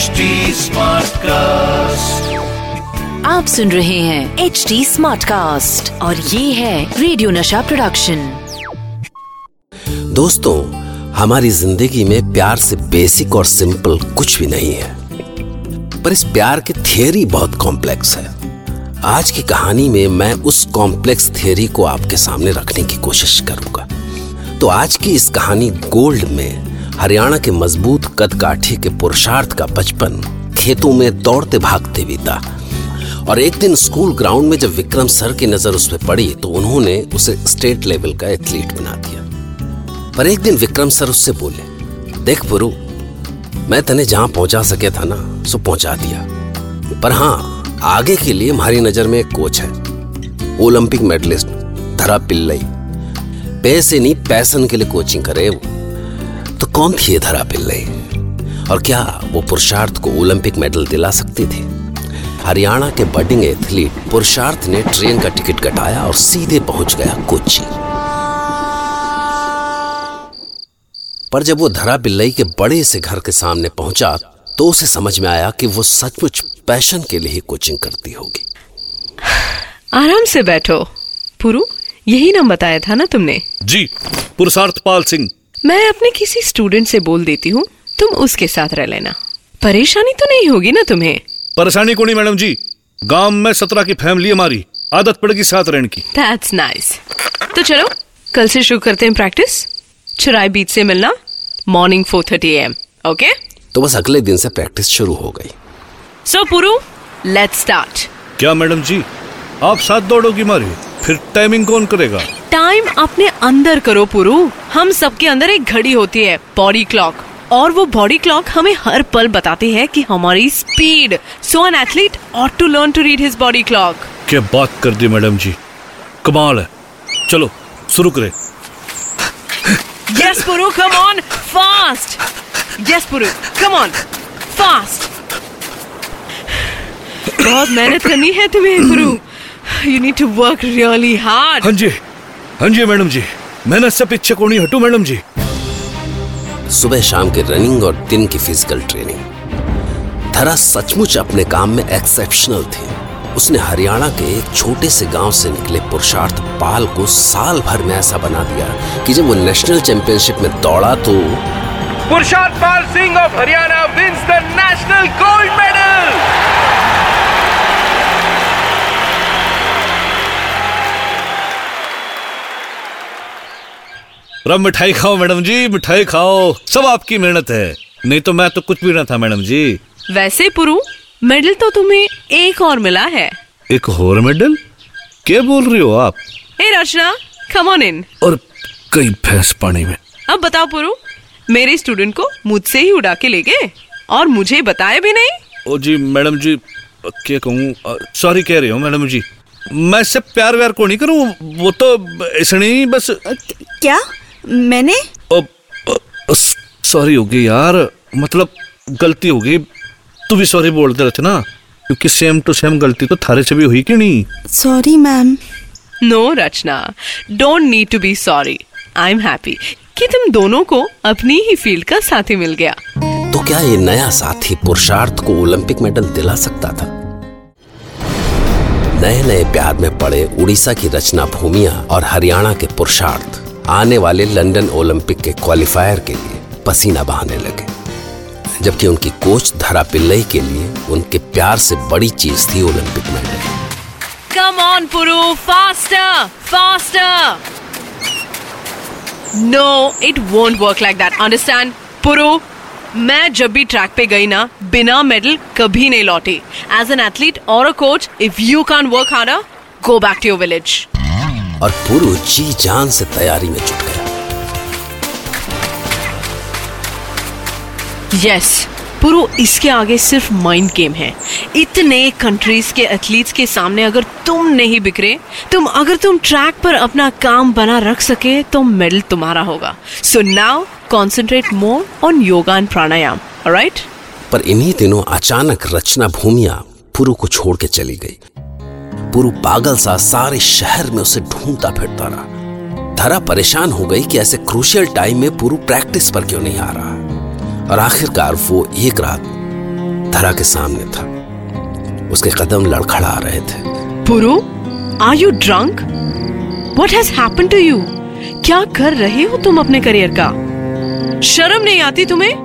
HD Smartcast. आप सुन रहे हैं एच डी स्मार्ट कास्ट और ये है रेडियो नशा प्रोडक्शन दोस्तों हमारी ज़िंदगी में प्यार से बेसिक और सिंपल कुछ भी नहीं है। पर इस प्यार की थियोरी बहुत कॉम्प्लेक्स है। आज की कहानी में मैं उस कॉम्प्लेक्स थियोरी को आपके सामने रखने की कोशिश करूँगा। तो आज की इस कहानी गोल्ड में हरियाणा के मज़बूत कद काठी के पुरुषार्थ का बचपन खेतों में दौड़ते भागते बीता। और एक दिन स्कूल ग्राउंड में जब विक्रम सर की नज़र उस पर पड़ी तो उन्होंने उसे स्टेट लेवल का एथलीट बना दिया। पर एक दिन विक्रम सर उससे बोले, देख पुरु मैं तने जहाँ पहुँचा सके था ना, सो पहुँचा दिया। पर हाँ आगे के लिए हमारी नज़र में एक कोच है, ओलंपिक मेडलिस्ट, धरा पिल्लई। पैसे नहीं, पैसन के लिए कोचिंग करे वो। तो कौन थी ये धरा पिल्लई और क्या वो पुरुषार्थ को ओलंपिक मेडल दिला सकती थी? हरियाणा के बडिंग एथलीट पुरुषार्थ ने ट्रेन का टिकट कटाया और सीधे पहुँच गया कोची पर जब वो धरा पिल्लई के बड़े से घर के सामने पहुँचा तो उसे समझ में आया कि वो सचमुच पैशन के लिए ही कोचिंग करती होगी। आराम से बैठो। पुरु यही नाम बताया था ना तुमने? जी पुरुषार्थ पाल सिंह। मैं अपने किसी स्टूडेंट से बोल देती हूँ तुम उसके साथ रह लेना। परेशानी तो नहीं होगी ना तुम्हें? परेशानी को नहीं मैडम जी। गाँव में सत्रह की फैमिली हमारी। आदत पड़ेगी साथ रहने की। दैट्स नाइस तो चलो कल से शुरू करते हैं प्रैक्टिस चुराई बीच से मिलना morning four thirty AM okay तो बस अगले दिन से प्रैक्टिस शुरू हो गई। सो पुरु लेट्स स्टार्ट क्या मैडम जी? आप साथ दौड़ोगी मारी फिर टाइमिंग कौन करेगा? टाइम अपने अंदर करो पुरु हम सबके अंदर एक घड़ी होती है बॉडी क्लॉक और वो बॉडी क्लॉक हमें हर पल बताती है कि हमारी speed so an athlete ought to learn to read his body clock क्या बात कर दी मैडम जी? कमाल है। चलो शुरू करें। Yes Puru come on fast yes Puru come on fast बहुत मेहनत करनी है तुम्हें Puru you need to work really hard हाँ जी हाँ जी मैडम जी। मेहनत से पीछे को नहीं हटू मैडम जी। सुबह शाम की रनिंग और दिन की फ़िज़िकल ट्रेनिंग धरा सचमुच अपने काम में एक्सेप्शनल थी। उसने हरियाणा के एक छोटे से गाँव से निकले पुरुषार्थ पाल को साल भर में ऐसा बना दिया कि जब वो नेशनल चैंपियनशिप में दौड़ा तो Purusharth Pal Singh of Haryana wins the national gold medal रब मिठाई खाओ मैडम जी मिठाई खाओ। सब आपकी मेहनत है। नहीं तो मैं तो कुछ भी ना था मैडम जी। वैसे पुरु मेडल तो तुम्हें एक और मिला है। एक और मेडल? क्या बोल रही हो आप? हे रचना कम ऑन इन और कई भैंस पानी में। अब बताओ पुरु मेरे स्टूडेंट को मुझसे ही उड़ा के ले गए? और मुझे बताए भी नहीं? ओ जी मैडम जी क्या कहूँ? सॉरी कह रही हूँ मैडम जी। मैं इससे प्यार व्यार को नहीं करूँ? वो तो ऐसे नहीं बस क्या? मैंने? सॉरी हो गई यार। मतलब गलती हो गई तू भी सॉरी बोलते रहते ना। क्योंकि सेम टू सेम गलती तो थारे से भी हुई कि नहीं? Sorry ma'am no Rachna. Don't need to be sorry I am happy कि तुम दोनों को अपनी ही फ़ील्ड का साथी मिल गया। तो क्या ये नया साथी पुरुषार्थ को ओलंपिक मेडल दिला सकता था? नए नए प्यार में पड़े उड़ीसा की रचना भूमिया और हरियाणा के पुरुषार्थ। आने वाले लंदन ओलंपिक के क्वालिफायर के लिए पसीना बहाने लगे। जबकि उनकी कोच धरा पिल्लई के लिए उनके प्यार से बड़ी चीज़ थी Olympic medal come on Puru faster faster no it won't work like that understand Puru मैं जब भी ट्रैक पे गई ना, बिना मेडल कभी नहीं लौटी। एज एन एथलीट और a coach if you can work harder go back to your village और पुरु जी जान से तैयारी में जुट गया। यस पुरु इसके आगे सिर्फ़ माइंड गेम है। इतने कंट्रीज़ के एथलीट्स के सामने अगर तुम नहीं बिखरे तुम अगर तुम ट्रैक पर अपना काम बना रख सके तो मेडल तुम्हारा होगा। So now concentrate more on yoga and pranayama right पर इन्हीं दिनों अचानक रचना भूमिया पुरु को छोड़ के चली गई। पुरु पागल सा सारे शहर में उसे ढूंढता फिरता रहा। धरा परेशान हो गई कि ऐसे क्रूशियल टाइम में पुरु प्रैक्टिस पर क्यों नहीं आ रहा। और आखिरकार वो एक रात धरा के सामने था। उसके कदम लड़खड़ा रहे थे। Puru are you drunk what has happen to you क्या कर रहे हो तुम अपने करियर का? शर्म नहीं आती तुम्हें?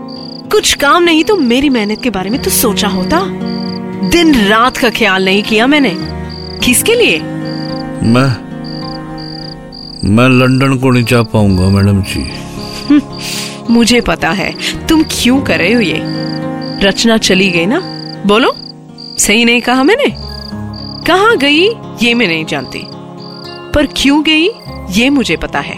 कुछ काम नहीं तो मेरी मेहनत के बारे में तो सोचा होता। दिन रात का ख्याल नहीं किया मैंने। किसके लिए? मैं मैं लंदन को नहीं जा पाऊँगा मैडम जी। मुझे पता है तुम क्यों कर रहे हो ये? रचना चली गई ना? बोलो। सही नहीं कहा मैंने? कहा गई ये मैं नहीं जानती। पर क्यों गई ये मुझे पता है।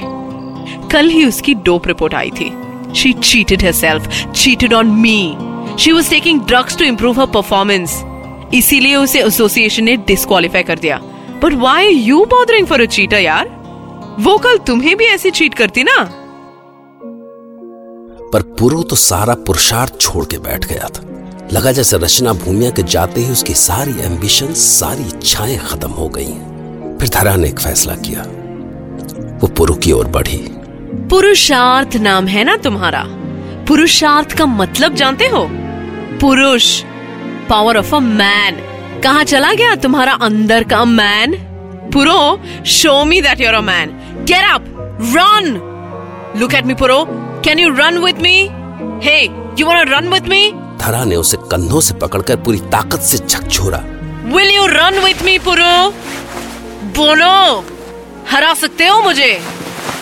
कल ही उसकी डोप रिपोर्ट आई थी। She cheated herself cheated on me she was taking drugs to improve her performance इसीलिए उसे एसोसिएशन ने डिस्कालीफाई कर दिया। But why you bothering for a cheater यार? वो कल तुम्हें भी ऐसी चीट करती ना? पर पुरु तो सारा पुरुषार्थ छोड़ के बैठ गया था। लगा जैसे रचना भूमिया के जाते ही उसकी सारी एम्बिशन सारी इच्छाएँ खत्म हो गई फिर धरा ने एक फैसला किया। वो पुरु की ओर बढ़ी। पुरुषार्थ नाम है ना तुम्हारा? पुरुषार्थ का मतलब जानते हो? पुरुष। पावर ऑफ़ अ मैन कहा चला गया तुम्हारा अंदर का man Puru show me that you're a man get up run look at me Puru. Can you run with me hey you want run with me Dhara ने उसे कंधों से पकड़कर पूरी ताकत से झकझोरा will you run with me Puru? बोलो। हरा सकते हो मुझे।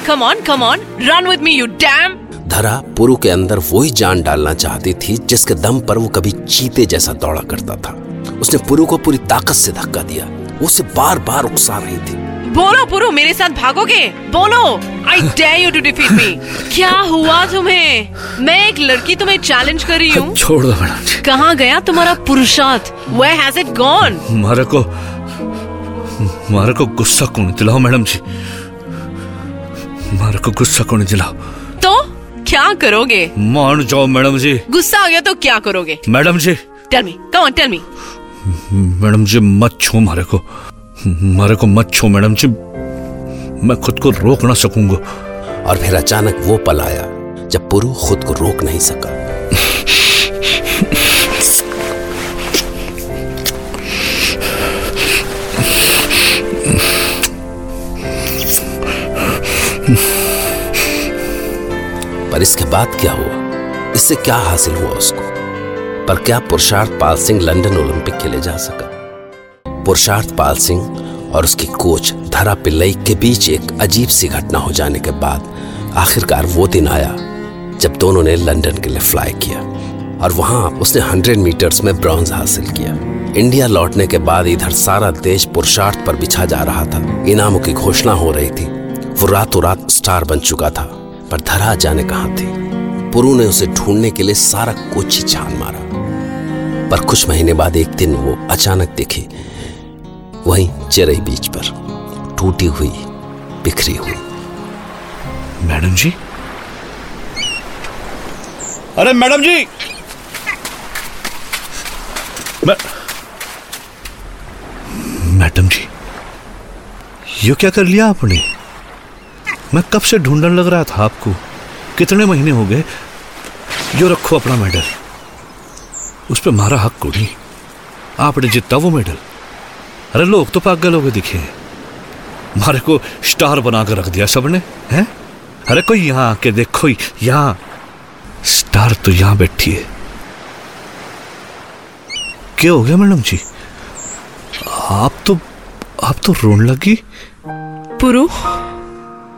Come on come on run with me you damn Dhara Puru के अंदर वही जान डालना चाहती थी जिसके दम पर वो कभी चीते जैसा दौड़ा करता था। उसने पुरु को पूरी ताकत से धक्का दिया। वो उसे बार बार उकसा रही थी। बोलो पुरु मेरे साथ भागोगे? बोलो। I dare you to defeat me क्या हुआ तुम्हें? मैं एक लड़की तुम्हें चैलेंज कर रही हूँ। छोड़ दो मैडम जी। कहाँ गया तुम्हारा पुरुषार्थ? Where has it gone? मारे को मारे को गुस्सा कौन दिलाओ मैडम जी? मारे को गुस्सा कौन दिलाओ? क्या करोगे? मान जाओ मैडम जी। गुस्सा आ गया तो क्या करोगे? Madam ji. Tell me come on tell me madam ji मत छो मारे को। मारे को मत छो मैडम जी। मैं खुद को रोक ना सकूँगा। और फिर अचानक वो पल आया जब पुरु खुद को रोक नहीं सका। पर इसके बाद क्या हुआ? इससे क्या हासिल हुआ उसको? पर क्या पुरुषार्थ पाल सिंह लंदन ओलंपिक के लिए जा सका? पुरुषार्थ पाल सिंह और उसकी कोच धरा पिल्लई के बीच एक अजीब सी घटना हो जाने के बाद आखिरकार वो दिन आया जब दोनों ने लंदन के लिए फ्लाई किया और वहाँ उसने 100 मीटर्स में ब्रॉन्ज हासिल किया। इंडिया लौटने के बाद इधर सारा देश पुरुषार्थ पर बिछा जा रहा था। इनामों की घोषणा हो रही थी। वो रातों रात स्टार बन चुका था। पर धरा जाने कहाँ थी? पुरु ने उसे ढूँढने के लिए सारा कोची छान मारा। पर कुछ महीने बाद एक दिन वो अचानक दिखी, वहीं चेरई बीच पर टूटी हुई, बिखरी हुई। मैडम जी? अरे मैडम जी! मैडम जी, ये क्या कर लिया आपने? मैं कब से ढूँढने लग रहा था आपको? कितने महीने हो गए? जो रखो अपना मेडल। उस पर मारा हक को नहीं। आपने जीता वो मेडल। अरे लोग तो पागल हो गए दिखे मारे को स्टार बना कर रख दिया सबने, हैं? अरे कोई यहाँ आके देखो यहाँ। स्टार तो यहाँ बैठी है। क्या हो गया मैडम जी? आप तो आप तो रोन लगी? पुरु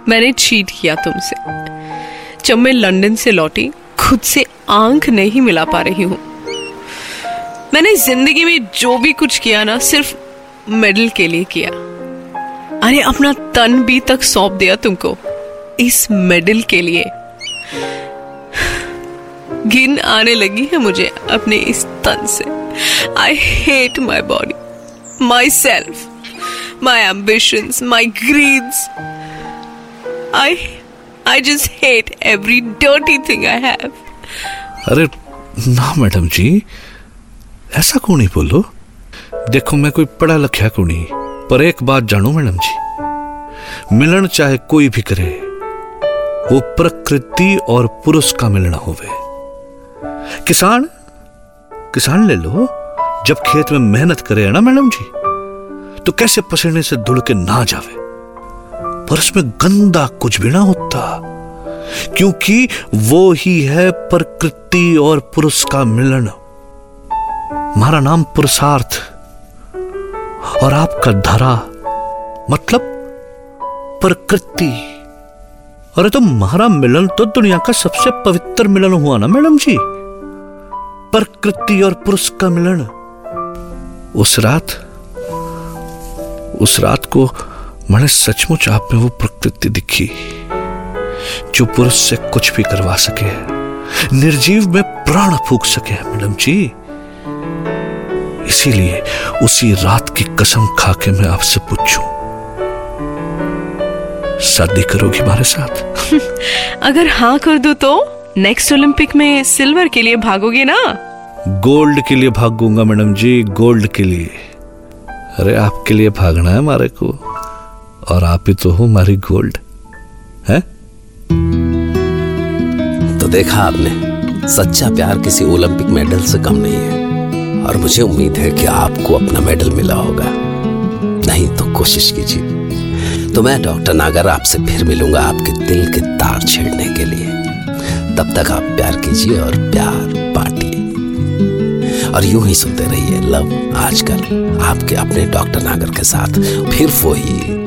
मैंने चीट किया तुमसे। जब मैं लंदन से लौटी, खुद से आँख नहीं मिला पा रही हूँ। मैंने ज़िंदगी में जो भी कुछ किया ना, सिर्फ़ मेडल के लिए किया। अरे, अपना तन भी तक सौंप दिया तुमको, इस मेडल के लिए। गिन आने लगी है मुझे अपने इस तन से। I hate my body my self my ambitions my greeds I I just hate every dirty thing I have. अरे, ना मैडम जी, ऐसा क्यों नहीं बोलो? देखो, मैं कोई पढ़ा लिखा को नहीं, पर एक बात जानो मैडम जी? मिलन चाहे कोई भी करे, वो प्रकृति और पुरुष का मिलना होवे। किसान किसान ले लो, जब खेत में मेहनत करे ना मैडम जी? तो कैसे पसीने से धुल के ना जावे? पर उसमें गंदा कुछ भी ना होता। क्योंकि वो ही है प्रकृति और पुरुष का मिलन। हमारा नाम पुरुषार्थ। और आपका धरा मतलब प्रकृति। अरे तो हमारा मिलन तो दुनिया का सबसे पवित्र मिलन हुआ ना, मैडम जी? प्रकृति और पुरुष का मिलन। उस रात उस रात को मैंने सचमुच आप में वो प्रकृति दिखी जो पुरुष से कुछ भी करवा सके निर्जीव में प्राण फूक सके मैडम जी। इसीलिए उसी रात की कसम खा के मैं आपसे पूछूँ। शादी करोगी हमारे साथ? अगर हाँ कर दो तो? नेक्स्ट ओलंपिक में सिल्वर के लिए भागोगे ना? गोल्ड के लिए भागूँगा मैडम जी गोल्ड के लिए। अरे आपके लिए भागना है हमारे को। और आप ही तो हो हमारी गोल्ड। है? तो देखा आपने, सच्चा प्यार किसी ओलंपिक मेडल से कम नहीं है। और मुझे उम्मीद है कि आपको अपना मेडल मिला होगा। नहीं तो कोशिश कीजिए। तो मैं डॉक्टर नागर आपसे फिर मिलूँगा आपके दिल के तार छेड़ने के लिए। तब तक आप प्यार कीजिए और प्यार बांटिए। और यूँ ही सुनते रहिए, लव, आजकल आपके अपने डॉक्टर नागर के साथ फिर वही